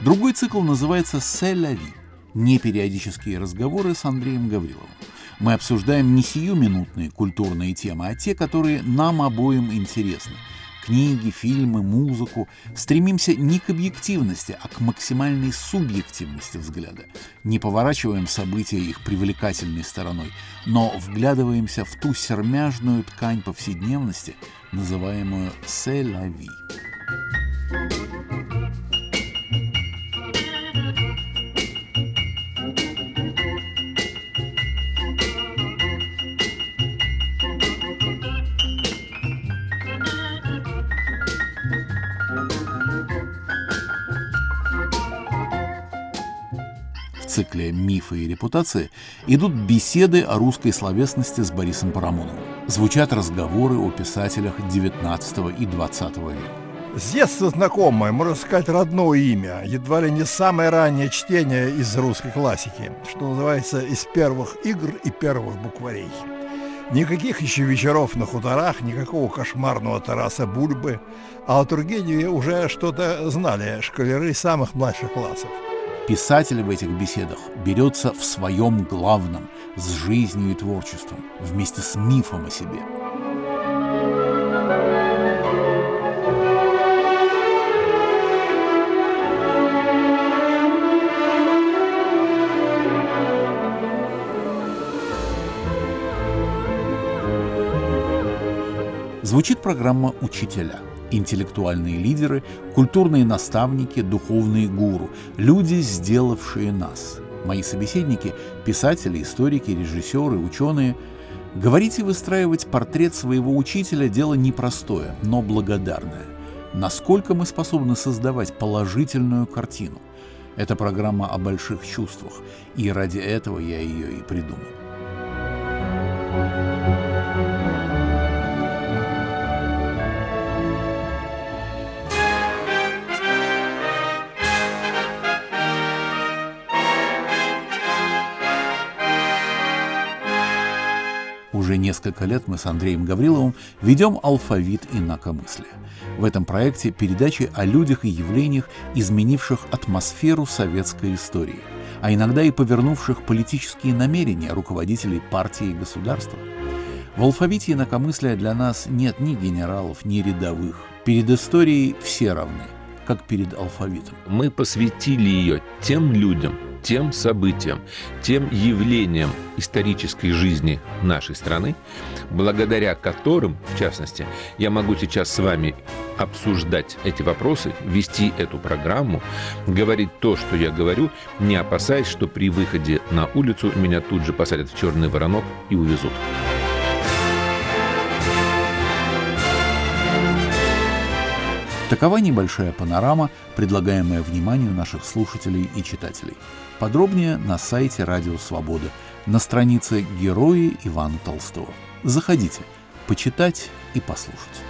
S1: Другой цикл называется «Селяви» – непериодические разговоры с Андреем Гавриловым. Мы обсуждаем не сиюминутные культурные темы, а те, которые нам обоим интересны. Книги, фильмы, музыку. Стремимся не к объективности, а к максимальной субъективности взгляда. Не поворачиваем события их привлекательной стороной, но вглядываемся в ту сермяжную ткань повседневности, называемую «селяви». Цикле «Мифы и репутации» идут беседы о русской словесности с Борисом Парамоновым. Звучат разговоры о писателях XIX и XX века.
S4: С детства знакомое, можно сказать, родное имя, едва ли не самое раннее чтение из русской классики, что называется из первых игр и первых букварей. Никаких еще вечеров на хуторах, никакого кошмарного Тараса Бульбы, а о Тургеневе уже что-то знали школяры самых младших классов.
S1: Писатель в этих беседах берется в своем главном, с жизнью и творчеством, вместе с мифом о себе. Звучит программа «Учителя» интеллектуальные лидеры, культурные наставники, духовные гуру, люди, сделавшие нас. Мои собеседники – писатели, историки, режиссеры, ученые. Говорить и выстраивать портрет своего учителя – дело непростое, но благодарное. Насколько мы способны создавать положительную картину? Это программа о больших чувствах, и ради этого я ее и придумал. Уже несколько лет мы с Андреем Гавриловым ведем алфавит инакомыслия. В этом проекте передачи о людях и явлениях, изменивших атмосферу советской истории, а иногда и повернувших политические намерения руководителей партии и государства. В алфавите инакомыслия для нас нет ни генералов, ни рядовых. Перед историей все равны, как перед алфавитом.
S5: Мы посвятили ее тем людям, тем событиям, тем явлениям исторической жизни нашей страны, благодаря которым, в частности, я могу сейчас с вами обсуждать эти вопросы, вести эту программу, говорить то, что я говорю, не опасаясь, что при выходе на улицу меня тут же посадят в черный воронок и увезут.
S1: Такова небольшая панорама, предлагаемая вниманию наших слушателей и читателей. Подробнее на сайте Радио Свобода, на странице «Герои Ивана Толстого». Заходите, почитать и послушать.